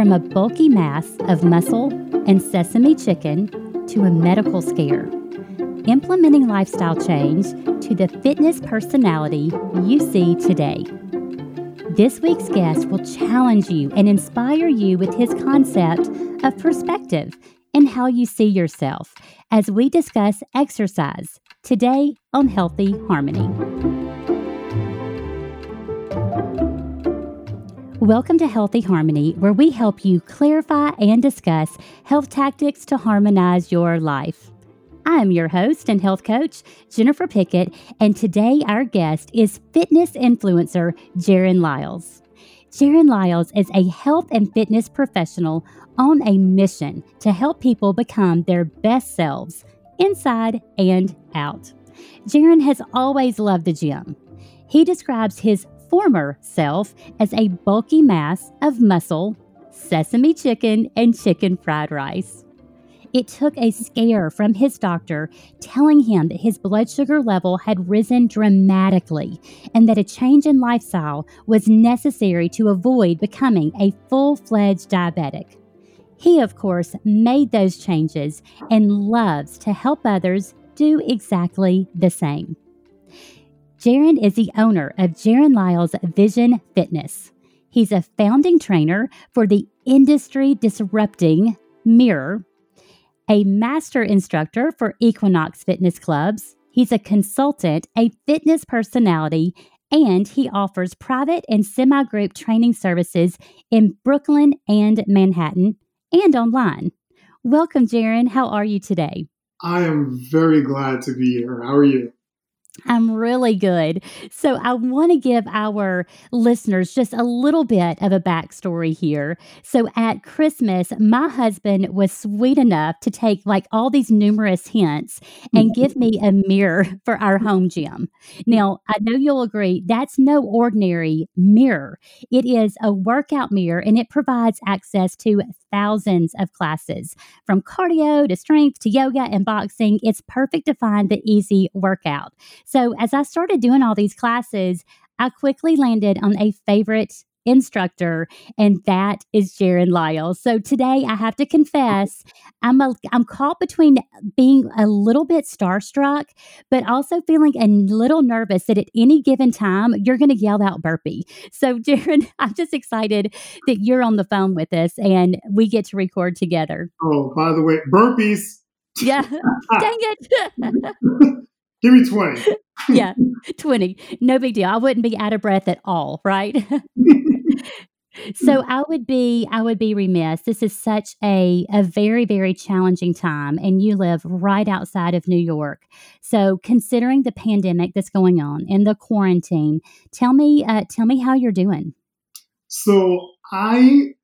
from a bulky mass of muscle and sesame chicken to a medical scare, implementing lifestyle change to the fitness personality you see today. This week's guest will challenge you and inspire you with his concept of perspective and how you see yourself as we discuss exercise today on Healthy Harmony. Welcome to Healthy Harmony, where we help you clarify and discuss health tactics to harmonize your life. I'm your host and health coach, Jennifer Pickett, and today our guest is fitness influencer Gerren Liles. Gerren Liles is a health and fitness professional on a mission to help people become their best selves, inside and out. Gerren has always loved the gym. He describes his former self as a bulky mass of muscle, sesame chicken, and chicken fried rice. It took a scare from his doctor telling him that his blood sugar level had risen dramatically and that a change in lifestyle was necessary to avoid becoming a full fledged diabetic. He, of course, made those changes and loves to help others do exactly the same. Gerren is the owner of Gerren Liles Vision Fitness. He's a founding trainer for the industry disrupting Mirror, a master instructor for Equinox Fitness Clubs. He's a consultant, a fitness personality, and he offers private and semi group training services in Brooklyn and Manhattan and online. Welcome, Gerren. How are you today? I am very glad to be here. How are you? I'm really good. So, I want to give our listeners just a little bit of a backstory here. So, at Christmas, my husband was sweet enough to take like all these numerous hints and mm-hmm. give me a mirror for our home gym. Now, I know you'll agree that's no ordinary mirror, it is a workout mirror and it provides access to thousands of classes from cardio to strength to yoga and boxing. It's perfect to find the easy workout. So, as I started doing all these classes, I quickly landed on a favorite instructor, and that is Gerren Lyle. So today I have to confess, I'm a, I'm caught between being a little bit starstruck, but also feeling a little nervous that at any given time you're going to yell out burpee. So Gerren, I'm just excited that you're on the phone with us and we get to record together. Oh, by the way, burpees. Yeah, dang it. Give me 20. yeah, 20. No big deal. I wouldn't be out of breath at all, right? So I would be I would be remiss. This is such a a very very challenging time and you live right outside of New York. So considering the pandemic that's going on and the quarantine, tell me uh, tell me how you're doing. So I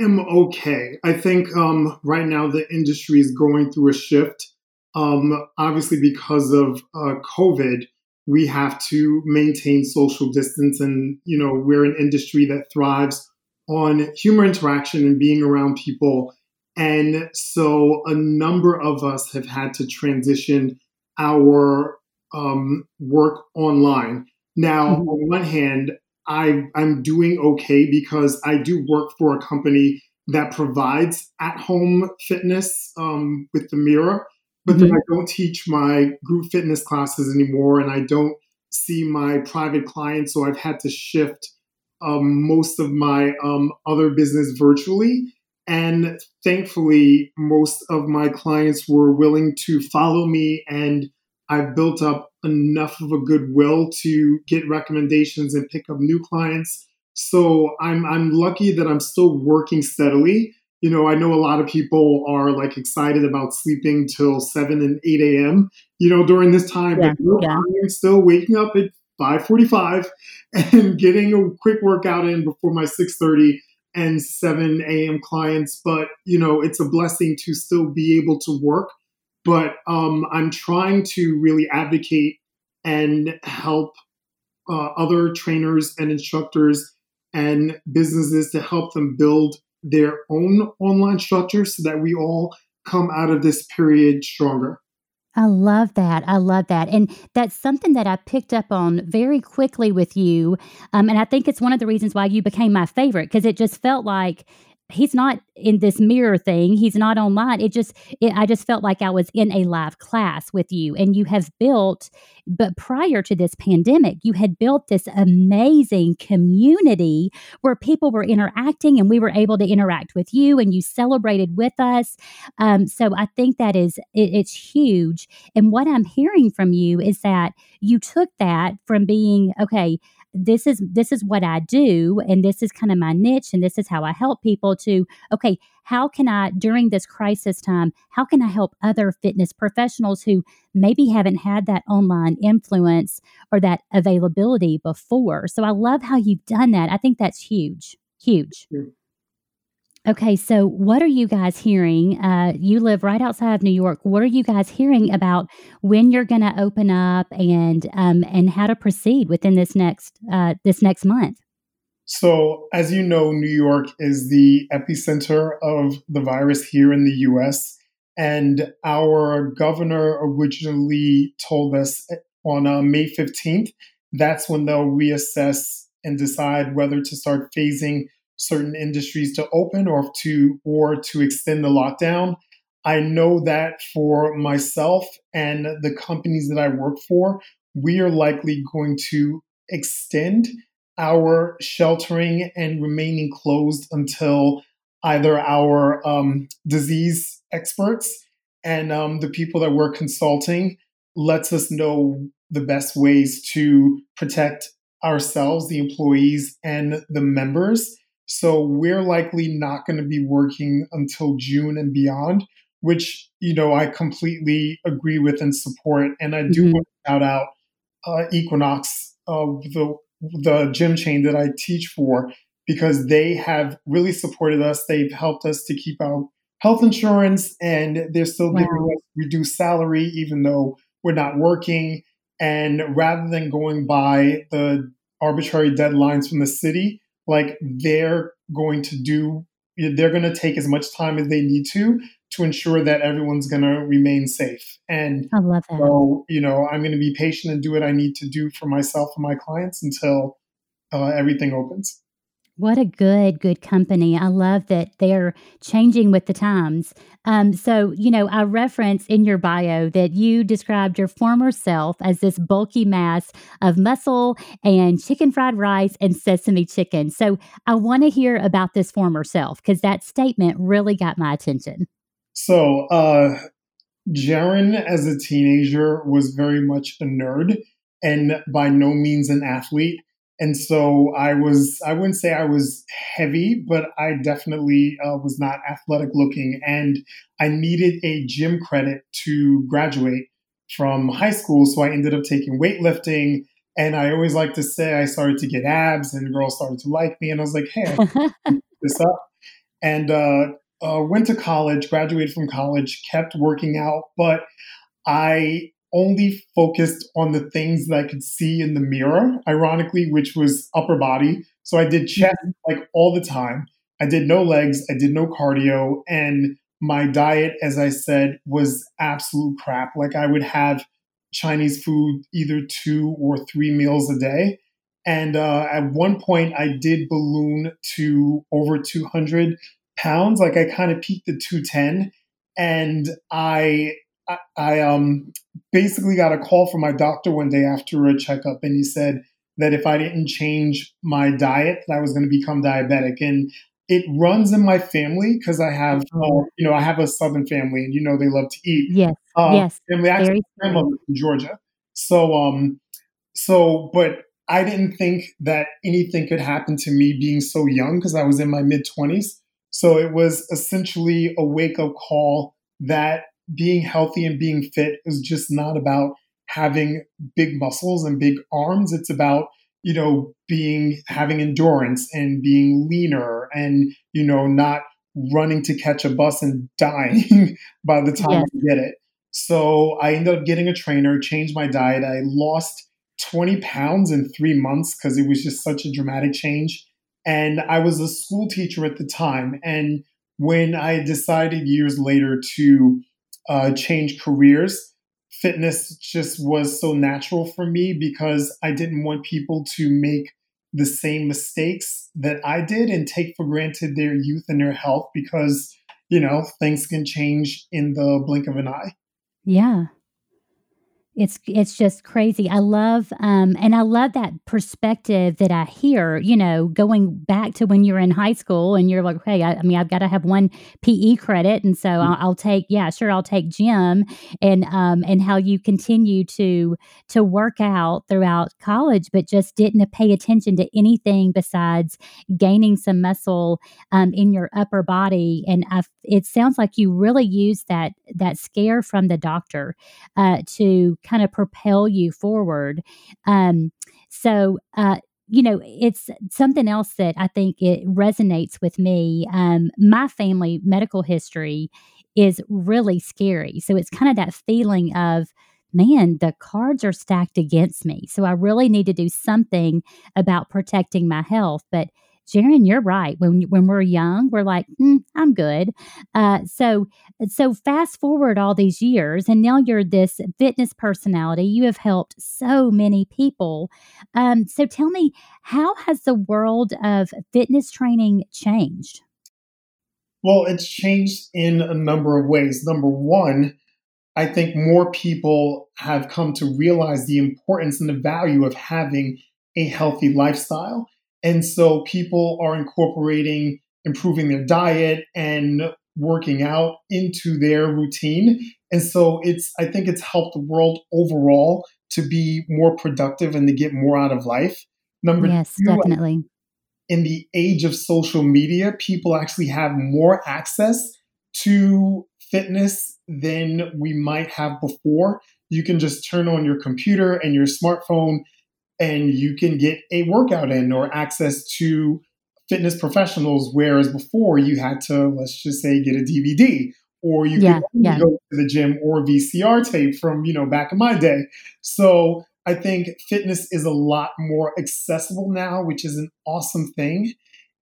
am okay. I think um, right now the industry is going through a shift um, obviously, because of uh, COVID, we have to maintain social distance, and you know we're an industry that thrives on human interaction and being around people. And so, a number of us have had to transition our um, work online. Now, mm-hmm. on one hand, I, I'm doing okay because I do work for a company that provides at home fitness um, with the mirror but then mm-hmm. I don't teach my group fitness classes anymore and I don't see my private clients. So I've had to shift um, most of my um, other business virtually. And thankfully, most of my clients were willing to follow me, and I've built up enough of a goodwill to get recommendations and pick up new clients. So I'm I'm lucky that I'm still working steadily you know, I know a lot of people are like excited about sleeping till 7 and 8 a.m., you know, during this time. Yeah, but yeah. I'm still waking up at 545 and getting a quick workout in before my 630 and 7 a.m. clients. But, you know, it's a blessing to still be able to work. But um, I'm trying to really advocate and help uh, other trainers and instructors and businesses to help them build their own online structures so that we all come out of this period stronger. I love that. I love that. And that's something that I picked up on very quickly with you. Um, and I think it's one of the reasons why you became my favorite because it just felt like he's not in this mirror thing. He's not online. It just it, i just felt like i was in a live class with you and you have built but prior to this pandemic you had built this amazing community where people were interacting and we were able to interact with you and you celebrated with us. Um, so i think that is it, it's huge. And what i'm hearing from you is that you took that from being okay this is this is what I do and this is kind of my niche and this is how I help people to okay how can I during this crisis time how can I help other fitness professionals who maybe haven't had that online influence or that availability before? So I love how you've done that. I think that's huge huge Okay, so what are you guys hearing? Uh, you live right outside of New York. What are you guys hearing about when you're going to open up and um, and how to proceed within this next uh, this next month? So, as you know, New York is the epicenter of the virus here in the U.S. And our governor originally told us on uh, May 15th that's when they'll reassess and decide whether to start phasing certain industries to open or to or to extend the lockdown. I know that for myself and the companies that I work for, we are likely going to extend our sheltering and remaining closed until either our um, disease experts and um, the people that we're consulting lets us know the best ways to protect ourselves, the employees, and the members. So we're likely not going to be working until June and beyond, which, you know, I completely agree with and support. And I do mm-hmm. want to shout out uh, Equinox, uh, the, the gym chain that I teach for, because they have really supported us. They've helped us to keep our health insurance and they're still wow. giving us reduced salary, even though we're not working. And rather than going by the arbitrary deadlines from the city, like they're going to do they're going to take as much time as they need to to ensure that everyone's going to remain safe. And i love that. so you know i'm going to be patient and do what i need to do for myself and my clients until uh, everything opens what a good, good company. I love that they're changing with the times. Um, so, you know, I reference in your bio that you described your former self as this bulky mass of muscle and chicken fried rice and sesame chicken. So, I want to hear about this former self because that statement really got my attention. So, uh, Gerren as a teenager was very much a nerd and by no means an athlete. And so I was, I wouldn't say I was heavy, but I definitely uh, was not athletic looking. And I needed a gym credit to graduate from high school. So I ended up taking weightlifting. And I always like to say I started to get abs and girls started to like me. And I was like, hey, this up. And uh, uh, went to college, graduated from college, kept working out. But I only focused on the things that I could see in the mirror, ironically, which was upper body. So I did chest like all the time. I did no legs, I did no cardio, and my diet, as I said, was absolute crap. Like I would have Chinese food either two or three meals a day. And uh, at one point, I did balloon to over 200 pounds. Like I kind of peaked at 210. And I I, I um, basically got a call from my doctor one day after a checkup, and he said that if I didn't change my diet, that I was going to become diabetic. And it runs in my family because I have, uh, you know, I have a Southern family, and you know they love to eat. Yes, uh, yes. Family actually, grandmother from Georgia. So, um, so, but I didn't think that anything could happen to me being so young because I was in my mid twenties. So it was essentially a wake up call that being healthy and being fit is just not about having big muscles and big arms. It's about, you know, being having endurance and being leaner and, you know, not running to catch a bus and dying by the time yes. you get it. So I ended up getting a trainer, changed my diet. I lost 20 pounds in three months because it was just such a dramatic change. And I was a school teacher at the time. And when I decided years later to uh, change careers, fitness just was so natural for me because I didn't want people to make the same mistakes that I did and take for granted their youth and their health because, you know, things can change in the blink of an eye. Yeah. It's it's just crazy. I love um and I love that perspective that I hear, you know, going back to when you're in high school and you're like, hey, I, I mean, I've got to have one PE credit, and so I'll, I'll take, yeah, sure, I'll take gym, and um and how you continue to to work out throughout college, but just didn't pay attention to anything besides gaining some muscle um, in your upper body, and I, it sounds like you really used that that scare from the doctor uh, to kind of propel you forward. Um, so, uh, you know, it's something else that I think it resonates with me. Um, my family medical history is really scary. So it's kind of that feeling of, man, the cards are stacked against me. So I really need to do something about protecting my health. But Gerren, you're right. When when we're young, we're like, mm, I'm good. Uh, so so fast forward all these years, and now you're this fitness personality. You have helped so many people. Um, so tell me, how has the world of fitness training changed? Well, it's changed in a number of ways. Number one, I think more people have come to realize the importance and the value of having a healthy lifestyle. And so people are incorporating improving their diet and working out into their routine. And so it's, I think it's helped the world overall to be more productive and to get more out of life. Number yes, two, definitely. In the age of social media, people actually have more access to fitness than we might have before. You can just turn on your computer and your smartphone and you can get a workout in or access to fitness professionals, whereas before you had to, let's just say, get a DVD or you yeah, could yeah. go to the gym or VCR tape from, you know, back in my day. So I think fitness is a lot more accessible now, which is an awesome thing.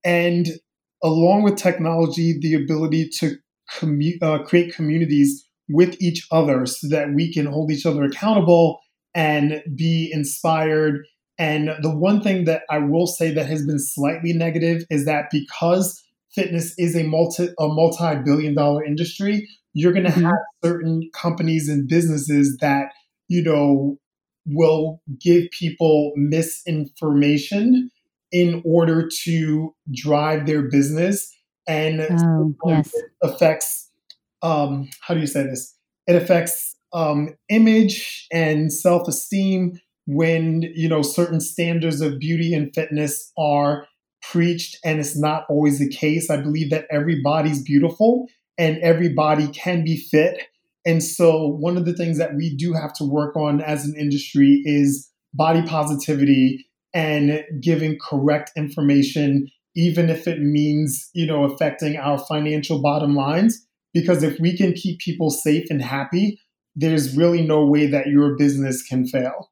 And along with technology, the ability to commu- uh, create communities with each other so that we can hold each other accountable and be inspired. And the one thing that I will say that has been slightly negative is that because fitness is a multi a multi-billion dollar industry, you're going to mm-hmm. have certain companies and businesses that, you know, will give people misinformation in order to drive their business and oh, yes. affects um, how do you say this it affects um, image and self esteem when you know certain standards of beauty and fitness are preached and it's not always the case. I believe that everybody's beautiful and everybody can be fit. And so one of the things that we do have to work on as an industry is body positivity and giving correct information even if it means you know affecting our financial bottom lines. Because if we can keep people safe and happy there's really no way that your business can fail.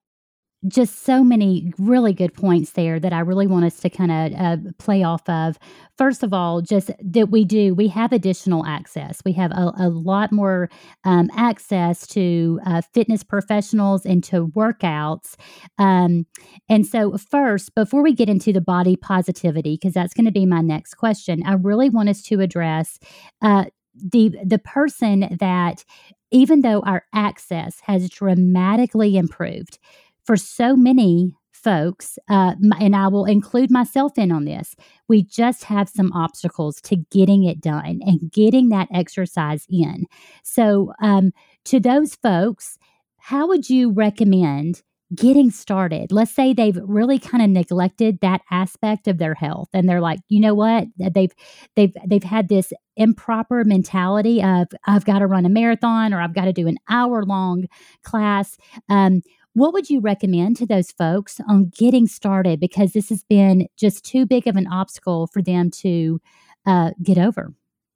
Just so many really good points there that I really want us to kind of uh, play off of. First of all, just that we do, we have additional access. We have a, a lot more um, access to uh, fitness professionals and to workouts. Um, and so, first, before we get into the body positivity, because that's going to be my next question, I really want us to address uh, the the person that even though our access has dramatically improved for so many folks, uh, and I will include myself in on this, we just have some obstacles to getting it done and getting that exercise in. So, um, to those folks, how would you recommend getting started. Let's say they've really kind of neglected that aspect of their health and they're like you know what? They've they've they've had this improper mentality of i've got to run a marathon or i've got to do an hour long class um, what would you recommend to those folks on getting started? Because this has been just too big of an obstacle for them to uh, get over.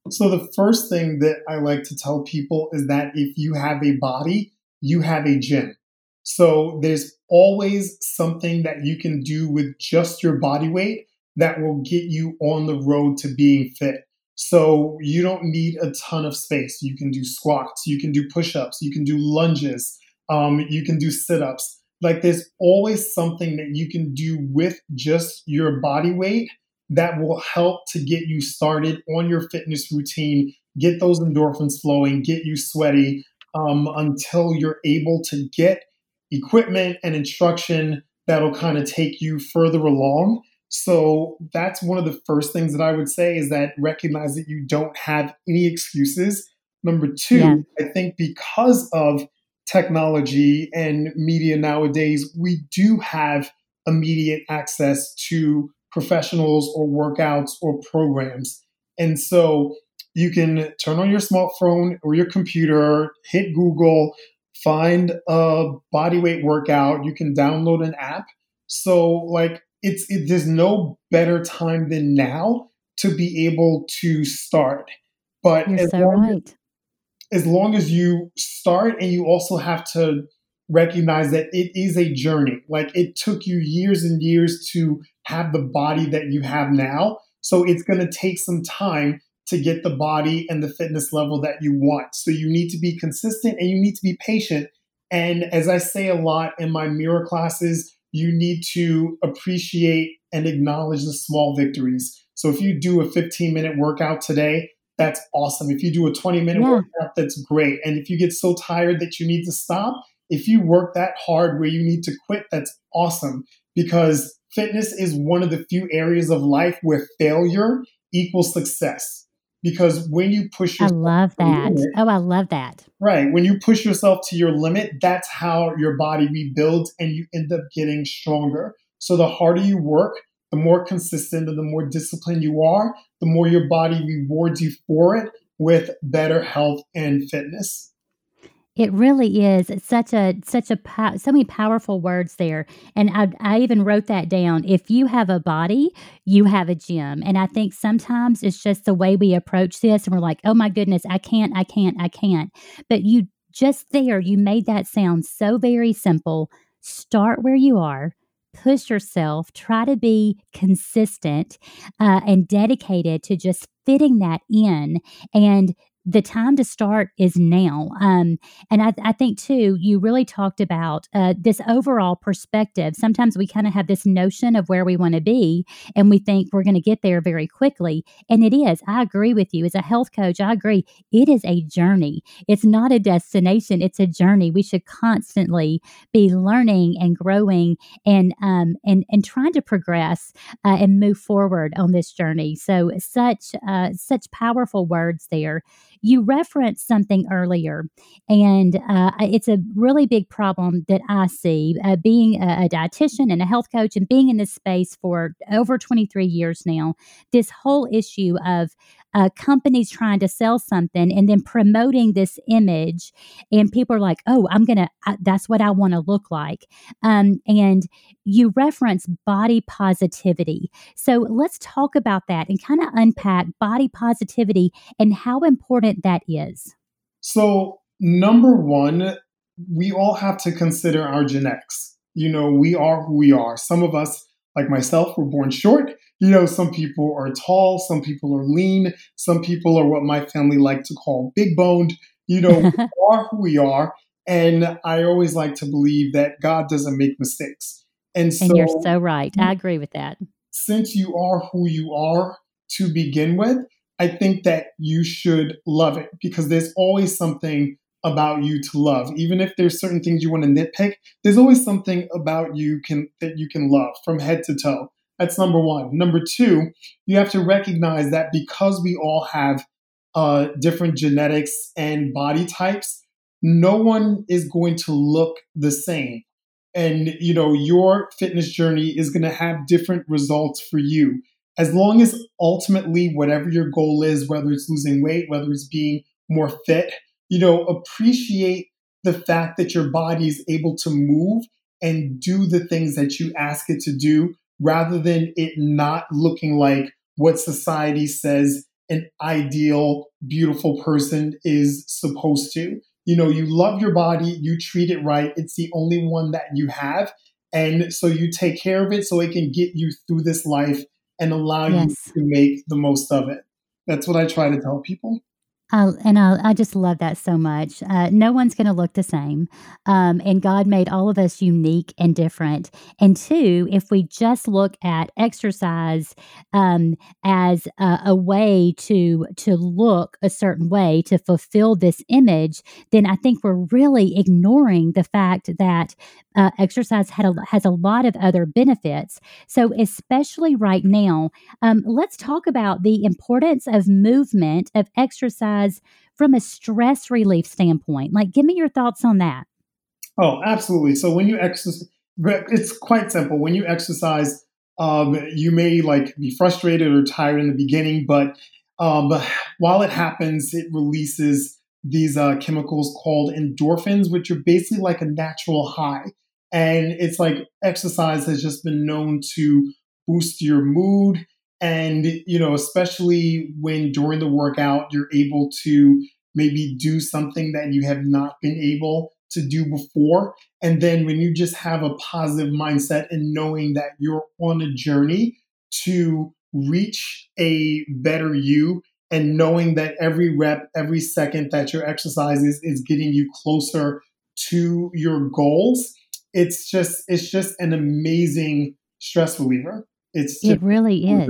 So the first thing that i like to tell people is that if you have a body you have a gym so there's always something that you can do with just your body weight that will get you on the road to being fit. So you don't need a ton of space. You can do squats, you can do push ups, you can do lunges, um, you can do sit ups. like there's always something that you can do with just your body weight that will help to get you started on your fitness routine, get those endorphins flowing, get you sweaty um, until you're able to get equipment and instruction that'll kind of take you further along. So that's one of the first things that I would say is that recognize that you don't have any excuses. Number two, yeah. I think because of technology and media nowadays, we do have immediate access to professionals or workouts or programs. And so you can turn on your smartphone or your computer, hit Google, find a body weight workout. You can download an app. So, like, it's it, there's no better time than now to be able to start. But You're so right as long as you start and you also have to recognize that it is a journey. Like it took you years and years to have the body that you have now. So it's going to take some time to get the body and the fitness level that you want. So you need to be consistent and you need to be patient. And as I say a lot in my mirror classes, you need to appreciate and acknowledge the small victories. So if you do a 15 minute workout today, that's awesome. If you do a 20 minute yeah. workout, that's great. And if you get so tired that you need to stop, if you work that hard where you need to quit, that's awesome because fitness is one of the few areas of life where failure equals success. Because when you push yourself, I love that. Limit, oh, I love that. Right. When you push yourself to your limit, that's how your body rebuilds and you end up getting stronger. So the harder you work, the more consistent and the more disciplined you are, the more your body rewards you for it with better health and fitness. It really is. It's such a such a so many powerful words there, and I, I even wrote that down. If you have a body, you have a gym, and I think sometimes it's just the way we approach this, and we're like, "Oh my goodness, I can't, I can't, I can't." But you just there, you made that sound so very simple. Start where you are push yourself, try to be consistent uh, and dedicated to just fitting that in. And the time to start is now. Um, and I, I, think, too, you really talked about uh, this overall perspective. Sometimes we kind of have this notion of where we want to be, and we think we're going to get there very quickly. And it is. I agree with you. As a health coach, I agree. It is a journey, it's not a destination, it's a journey. We should constantly be learning and growing and, um, and, and trying to progress uh, and move forward on this journey. So, such, uh, such powerful words there you referenced something earlier, and uh, it's a really big problem that I see uh, being a, a dietitian and a health coach and being in this space for over 23 years now. This whole issue of uh, companies trying to sell something and then promoting this image, and people are like, "Oh, I'm gonna. that's what I want to look like." Um, and you reference body positivity, so let's talk about that and kind of unpack body positivity and how important that is. So, number one, we all have to consider our genetics. You know, we are who we are. Some of us like myself were born short. You know, some people are tall, some people are lean, some people are what my family like to call big boned. You know, we are who we are. And I always like to believe that God doesn't make mistakes. And, so, and you're so right. I agree with that. Since you are who you are to begin with, I think that you should love it because there's always something about you to love. Even if there's certain things you want to nitpick, there's always something about you can that you can love from head to toe. That's number one. Number two, you have to recognize that because we all have uh, different genetics and body types, no one is going to look the same. And you know, your fitness journey is going to have different results for you. As long as ultimately whatever your goal is, whether it's losing weight, whether it's being more fit, you know, appreciate the fact that your body is able to move and do the things that you ask it to do rather than it not looking like what society says an ideal, beautiful person is supposed to. You know, you love your body, you treat it right. It's the only one that you have. And so you take care of it so it can get you through this life and allow yes. you to make the most of it. That's what I try to tell people. Uh, and I, I, just love that so much. Uh, no one's going to look the same. Um, and God made all of us unique and different. And two, if we just look at exercise um, as a, a, way to to look a certain way to fulfill this image, then I think we're really ignoring the fact that uh, exercise a, has a lot of other benefits. So, especially right now, um, let's talk about the importance of movement, of exercise from a stress relief standpoint. Like, give me your thoughts on that. Oh, absolutely. So, when you exercise, it's quite simple. When you exercise, um, you may like be frustrated or tired in the beginning, but um, while it happens, it releases these uh, chemicals called endorphins, which are basically like a natural high. And it's like exercise has just been known to boost your mood. And, you know, especially when during the workout, you're able to maybe do something that you have not been able to do before. And then when you just have a positive mindset and knowing that you're on a journey to reach a better you and knowing that every rep, every second that your exercise is, is getting you closer to your goals, it's just it's just an amazing stress reliever. It's it really is.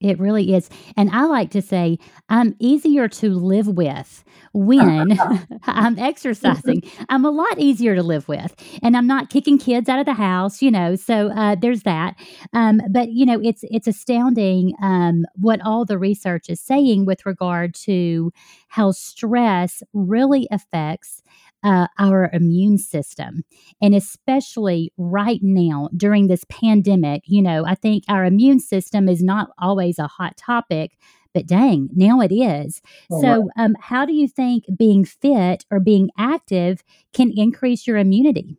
It really is. And I like to say I'm easier to live with when I'm exercising. I'm a lot easier to live with. And I'm not kicking kids out of the house, you know. So uh, there's that. Um, but you know, it's it's astounding um, what all the research is saying with regard to how stress really affects uh, our immune system. And especially right now during this pandemic, you know, I think our immune system is not always a hot topic, but dang, now it is. Oh, so, um, how do you think being fit or being active can increase your immunity?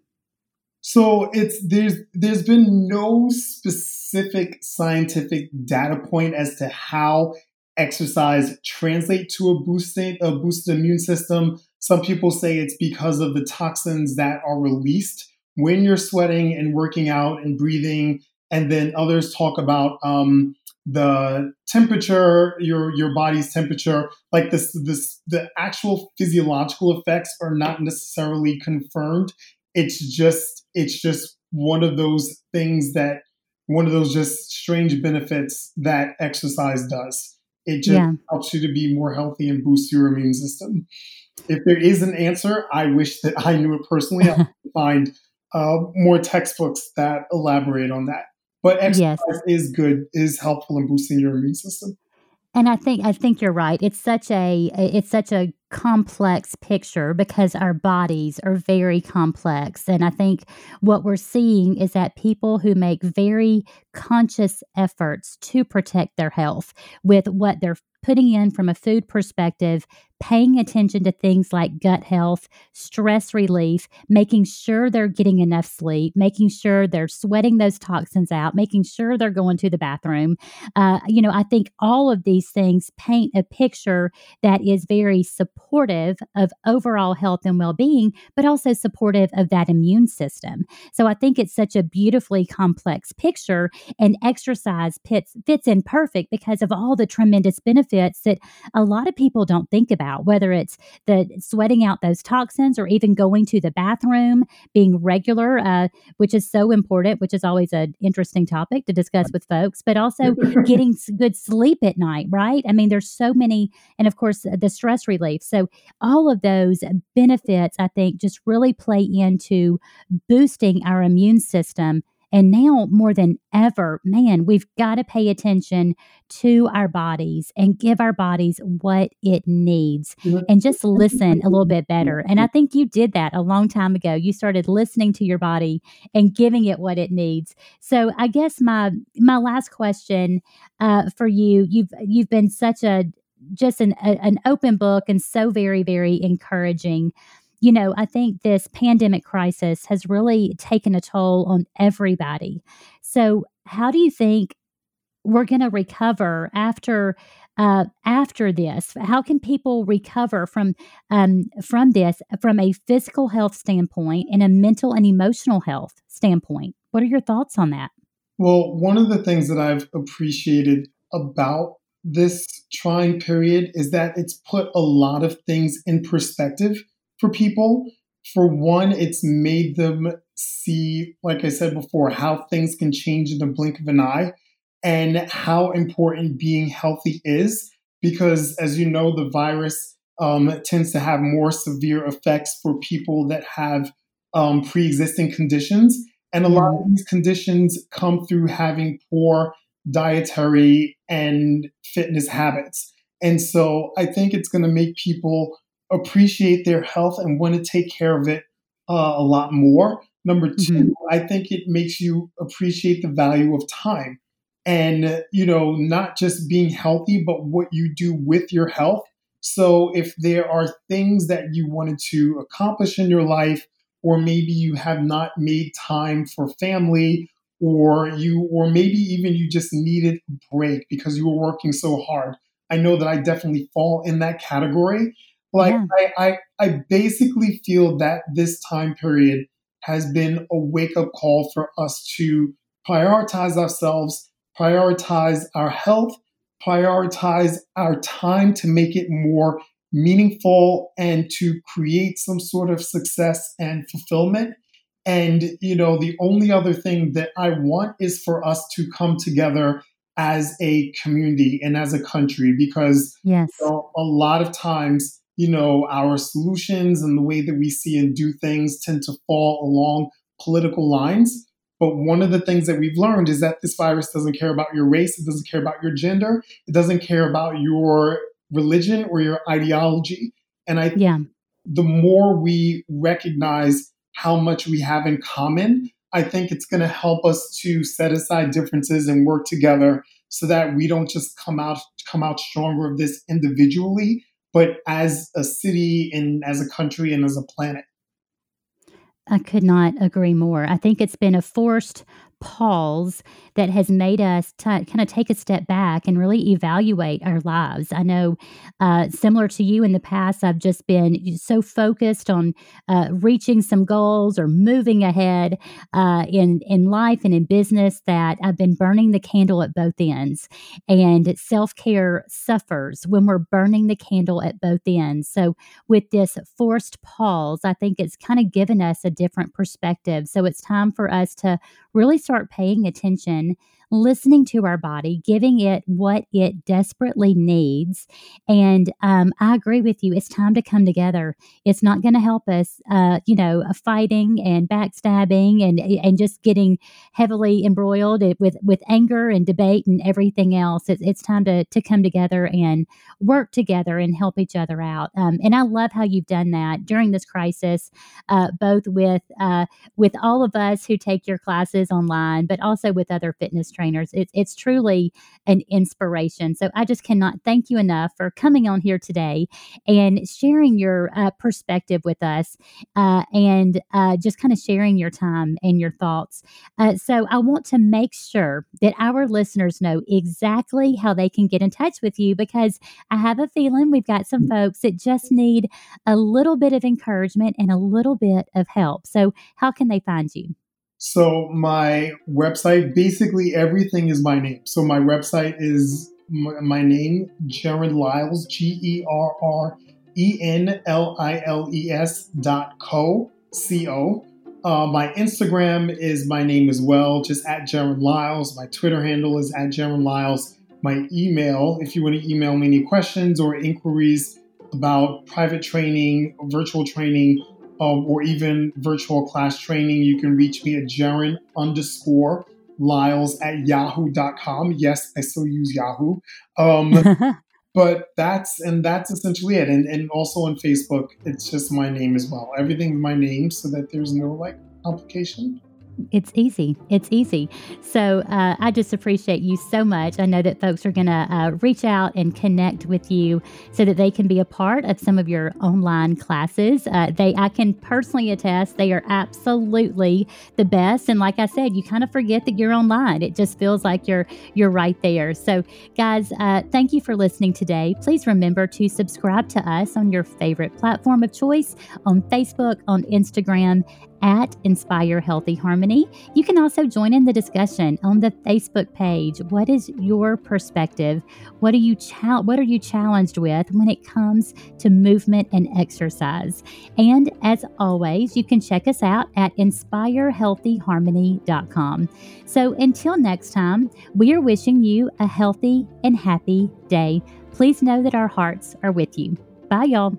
So it's there's there's been no specific scientific data point as to how exercise translate to a boosted a boosted immune system. Some people say it's because of the toxins that are released when you're sweating and working out and breathing. And then others talk about um, the temperature, your your body's temperature. Like this, this the actual physiological effects are not necessarily confirmed. It's just it's just one of those things that one of those just strange benefits that exercise does. It just yeah. helps you to be more healthy and boost your immune system. If there is an answer, I wish that I knew it personally. I find uh, more textbooks that elaborate on that. But exercise yes. is good, is helpful in boosting your immune system. And I think I think you're right. It's such a it's such a complex picture because our bodies are very complex. And I think what we're seeing is that people who make very conscious efforts to protect their health with what they're putting in from a food perspective, paying attention to things like gut health, stress relief, making sure they're getting enough sleep, making sure they're sweating those toxins out, making sure they're going to the bathroom. Uh, you know, I think all of these things paint a picture that is very supportive of overall health and well being, but also supportive of that immune system. So I think it's such a beautifully complex picture, and exercise fits, fits in perfect because of all the tremendous benefits that a lot of people don't think about about, whether it's the sweating out those toxins or even going to the bathroom, being regular, uh, which is so important, which is always an interesting topic to discuss with folks, but also getting good sleep at night, right? I mean, there's so many, and of course, the stress relief. So, all of those benefits, I think, just really play into boosting our immune system and now more than ever, man, we've got to pay attention to our bodies and give our bodies what it needs and just listen a little bit better. And I think you did that a long time ago. You started listening to your body and giving it what it needs. So I guess my my last question uh, for you, you've you've been such a just an, a, an open book and so very, very encouraging you know, I think this pandemic crisis has really taken a toll on everybody. So, how do you think we're going to recover after uh, after this? How can people recover from um, from this from a physical health standpoint and a mental and emotional health standpoint? What are your thoughts on that? Well, one of the things that I've appreciated about this trying period is that it's put a lot of things in perspective for people. For one, it's made them see, like I said before, how things can change in the blink of an eye and how important being healthy is. Because as you know, the virus um, tends to have more severe effects for people that have um, pre existing conditions. And a lot of these conditions come through having poor dietary and fitness habits. And so I think it's going to make people appreciate their health and want to take care of it uh, a lot more. Number 2 mm-hmm. I think it makes you appreciate the value of time and, you know, not just being healthy, but what you do with your health. So if there are things that you wanted to accomplish in your life, or maybe you have not made time for family or you or maybe even you just needed a break because you were working so hard i know that i definitely fall in that category like yeah. I, I i basically feel that this time period has been a wake-up call for us to prioritize ourselves prioritize our health prioritize our time to make it more meaningful and to create some sort of success and fulfillment and, you know, the only other thing that I want is for us to come together as a community and as a country because yes. You know, a lot of times, you know, our solutions and the way that we see and do things tend to fall along political lines. But one of the things that we've learned is that this virus doesn't care about your race, it doesn't care about your gender, it doesn't care about your religion or your ideology. And I yeah. the more we recognize how much we have in common, I think it's going to help us to set aside differences and work together so that we don't just come out come out stronger of this individually, but as a city and as a country and as a planet. I could not agree more. I think it's been a forced pause that has made us t- kind of take a step back and really evaluate our lives. I know, uh, similar to you in the past, I've just been so focused on uh, reaching some goals or moving ahead uh, in in life and in business that I've been burning the candle at both ends. And self care suffers when we're burning the candle at both ends. So with this forced pause, I think it's kind of given us a different perspective. So it's time for us to really start paying attention women listening to our body, giving it what it desperately needs. And um, I agree with you. It's time to come together. It's not going to help us, uh, you know, fighting and backstabbing and and just getting heavily embroiled with with anger and debate and everything else. It's, it's time to to come together and work together and help each other out. Um, and I love how you've done that during this crisis, uh, both with uh, with all of us who take your classes online, but also with other fitness trainers trainers. It's it's truly an inspiration. So I just cannot thank you enough for coming on here today and sharing your uh, perspective with us uh, and uh, just kind of sharing your time and your thoughts. Uh, so I want to make sure that our listeners know exactly how they can get in touch with you because I have a feeling we've got some folks that just need a little bit of encouragement and a little bit of help. So how can they find you? So my website, basically everything is my name. So my website is my, name, Gerren Liles, G E R R E N L I L E S dot co, C O. Uh, my Instagram is my name as well, just at Gerren Liles. My Twitter handle is at Gerren Liles. My email, if you want to email me any questions or inquiries about private training, virtual training, um, or even virtual class training, you can reach me at Gerren underscore Liles at yahoo.com. Yes, I still use Yahoo. Um, but that's and that's essentially it. And and also on Facebook, it's just my name as well. Everything's my name so that there's no like complication. It's easy. It's easy. So uh, I just appreciate you so much. I know that folks are going to uh, reach out and connect with you so that they can be a part of some of your online classes. Uh, they, I can personally attest, they are absolutely the best. And like I said, you kind of forget that you're online. It just feels like you're you're right there. So, guys, uh, thank you for listening today. Please remember to subscribe to us on your favorite platform of choice on Facebook, on Instagram at Inspire Healthy Harmony. You can also join in the discussion on the Facebook page. What is your perspective? What are you cha- what are you challenged with when it comes to movement and exercise? And as always, you can check us out at inspirehealthyharmony.com. So until next time, we are wishing you a healthy and happy day. Please know that our hearts are with you. Bye, y'all.